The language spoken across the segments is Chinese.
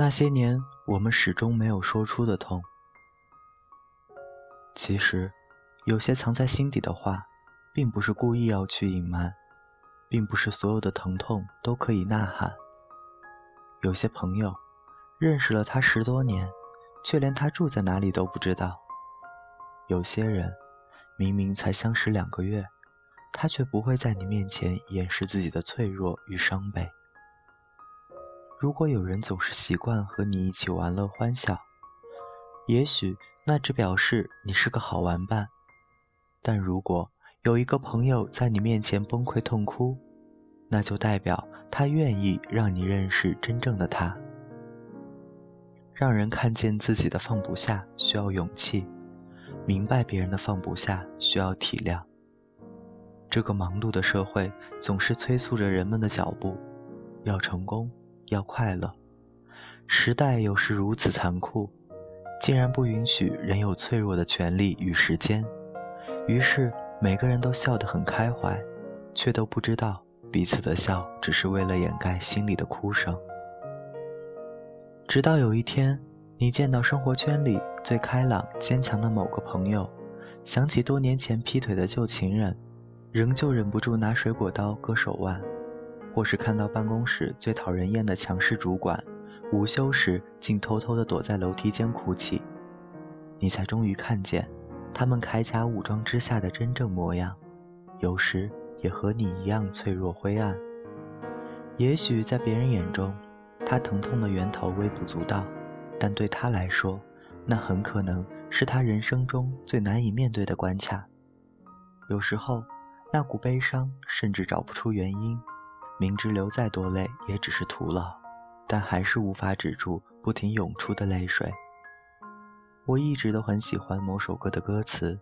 那些年，我们始终没有说出的痛。其实，有些藏在心底的话，并不是故意要去隐瞒，并不是所有的疼痛都可以呐喊。有些朋友，认识了他十多年，却连他住在哪里都不知道；有些人，明明才相识两个月，他却不会在你面前掩饰自己的脆弱与伤悲。如果有人总是习惯和你一起玩乐欢笑，也许。那只表示你是个好玩伴，但如果有一个朋友在你面前崩溃痛哭，那就代表他愿意让你认识真正的他。让人看见自己的放不下需要勇气，明白别人的放不下需要体谅。这个忙碌的社会总是催促着人们的脚步，要成功，要快乐。时代有时如此残酷。竟然不允许人有脆弱的权利与时间，于是每个人都笑得很开怀，却都不知道彼此的笑只是为了掩盖心里的哭声。直到有一天，你见到生活圈里最开朗、坚强的某个朋友，想起多年前劈腿的旧情人，仍旧忍不住拿水果刀割手腕；或是看到办公室最讨人厌的强势主管。午休时，竟偷偷地躲在楼梯间哭泣，你才终于看见，他们铠甲武装之下的真正模样，有时也和你一样脆弱灰暗。也许在别人眼中，他疼痛的源头微不足道，但对他来说，那很可能是他人生中最难以面对的关卡。有时候，那股悲伤甚至找不出原因，明知流再多泪也只是徒劳。但还是无法止住不停涌出的泪水。我一直都很喜欢某首歌的歌词：“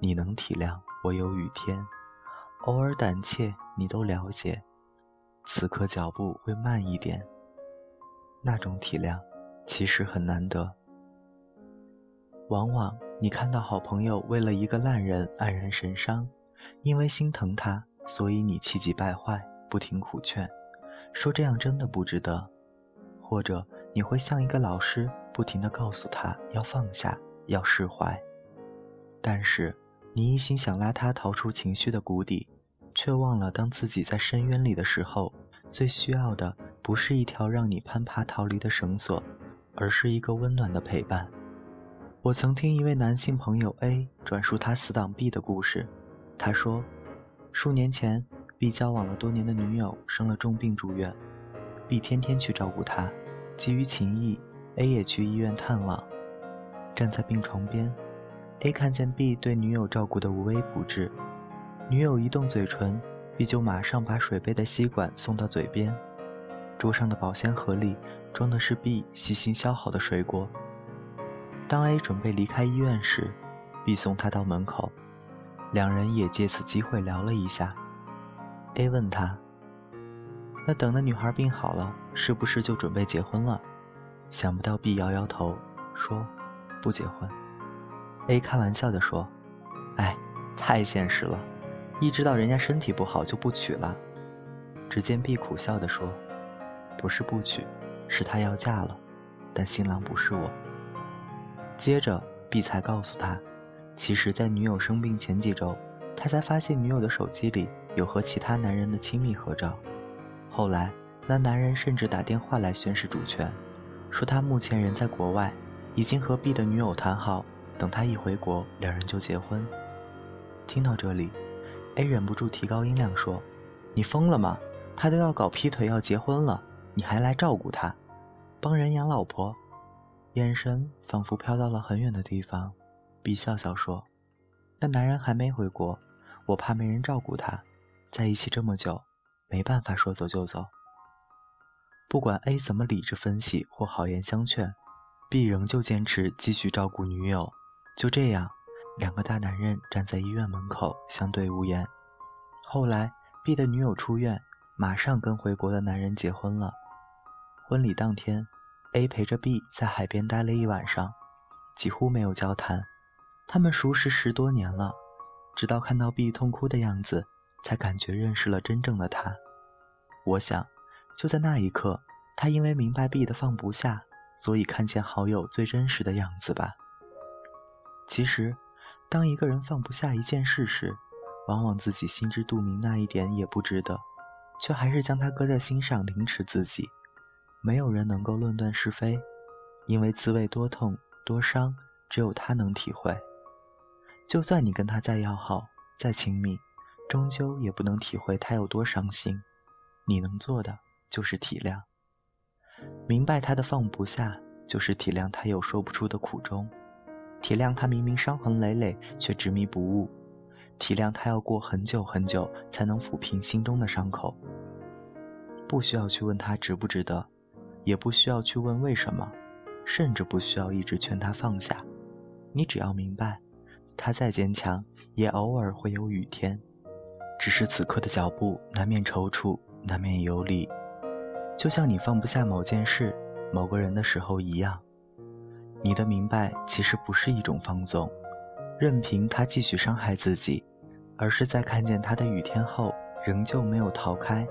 你能体谅我有雨天，偶尔胆怯，你都了解。此刻脚步会慢一点。那种体谅，其实很难得。往往你看到好朋友为了一个烂人黯然神伤，因为心疼他，所以你气急败坏，不停苦劝，说这样真的不值得。”或者你会像一个老师，不停地告诉他要放下，要释怀。但是你一心想拉他逃出情绪的谷底，却忘了当自己在深渊里的时候，最需要的不是一条让你攀爬逃离的绳索，而是一个温暖的陪伴。我曾听一位男性朋友 A 转述他死党 B 的故事，他说，数年前 B 交往了多年的女友生了重病住院，B 天天去照顾她。基于情谊，A 也去医院探望。站在病床边，A 看见 B 对女友照顾的无微不至，女友一动嘴唇，B 就马上把水杯的吸管送到嘴边。桌上的保鲜盒里装的是 B 细心削好的水果。当 A 准备离开医院时，B 送他到门口，两人也借此机会聊了一下。A 问他。那等那女孩病好了，是不是就准备结婚了？想不到 B 摇摇头，说：“不结婚。”A 开玩笑地说：“哎，太现实了，一知道人家身体不好就不娶了。”只见 B 苦笑地说：“不是不娶，是他要嫁了，但新郎不是我。”接着 B 才告诉他，其实，在女友生病前几周，他才发现女友的手机里有和其他男人的亲密合照。后来，那男人甚至打电话来宣示主权，说他目前人在国外，已经和 B 的女友谈好，等他一回国，两人就结婚。听到这里，A 忍不住提高音量说：“你疯了吗？他都要搞劈腿要结婚了，你还来照顾他，帮人养老婆？”眼神仿佛飘到了很远的地方。B 笑笑说：“那男人还没回国，我怕没人照顾他，在一起这么久。”没办法说走就走。不管 A 怎么理智分析或好言相劝，B 仍旧坚持继续照顾女友。就这样，两个大男人站在医院门口相对无言。后来，B 的女友出院，马上跟回国的男人结婚了。婚礼当天，A 陪着 B 在海边待了一晚上，几乎没有交谈。他们熟识十多年了，直到看到 B 痛哭的样子。才感觉认识了真正的他。我想，就在那一刻他因为明白 B 的放不下，所以看见好友最真实的样子吧。其实，当一个人放不下一件事时，往往自己心知肚明那一点也不值得，却还是将它搁在心上凌迟自己。没有人能够论断是非，因为滋味多痛多伤，只有他能体会。就算你跟他再要好、再亲密，终究也不能体会他有多伤心。你能做的就是体谅，明白他的放不下，就是体谅他有说不出的苦衷，体谅他明明伤痕累累却执迷不悟，体谅他要过很久很久才能抚平心中的伤口。不需要去问他值不值得。也不需要去问为什么，甚至不需要一直劝他放下。你只要明白，他再坚强，也偶尔会有雨天。只是此刻的脚步难免踌躇，难免游离，就像你放不下某件事、某个人的时候一样。你的明白其实不是一种放纵，任凭他继续伤害自己，而是在看见他的雨天后，仍旧没有逃开。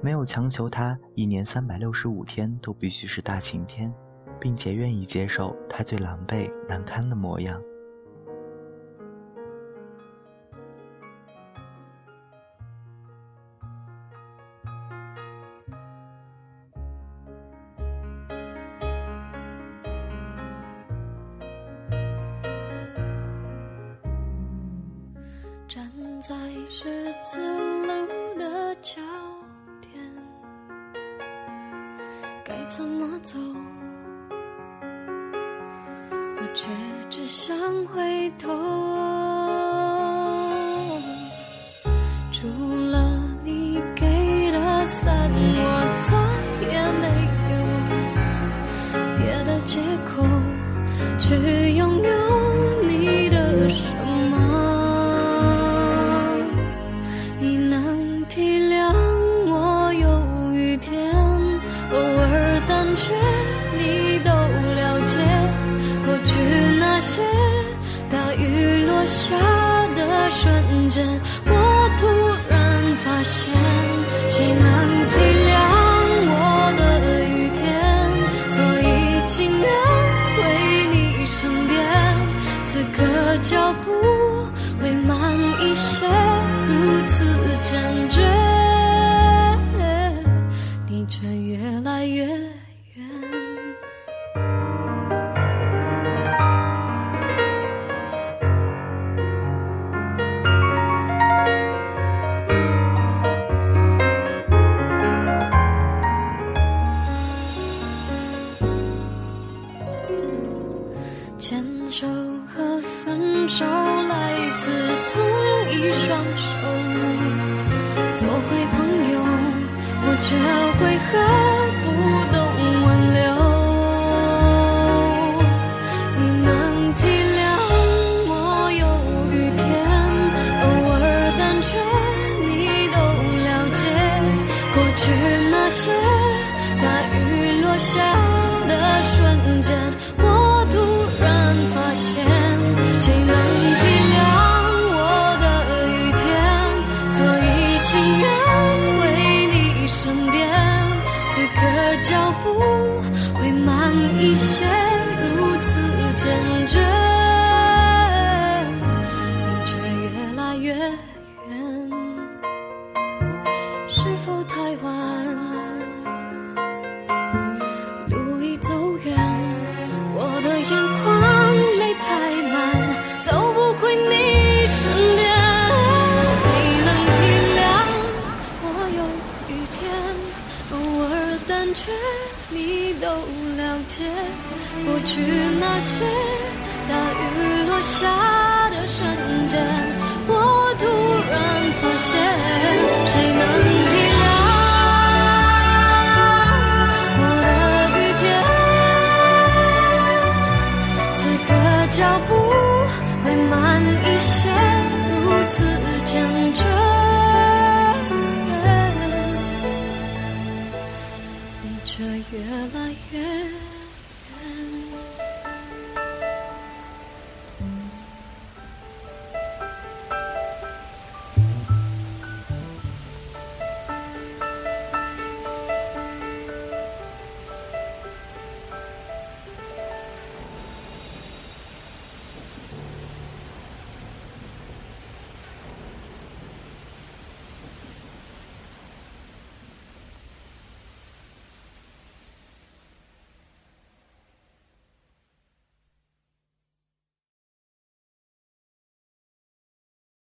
没有强求他一年三百六十五天都必须是大晴天，并且愿意接受他最狼狈难堪的模样。十字路的桥。该怎么走？我却只想回头。除了你给的伞，我再也没有别的借口去拥有大雨落下的瞬间，我突然发现，谁能牵手和分手来自同一双手，做回朋友，我却为何不懂挽留？你能体谅我有雨天，偶尔胆怯，你都了解。过去那些大雨落下的瞬间，我。现谁能去那些大雨落下的瞬间，我突然发现，谁能体谅我的雨天？此刻脚步会慢一些，如此坚决。却越来越。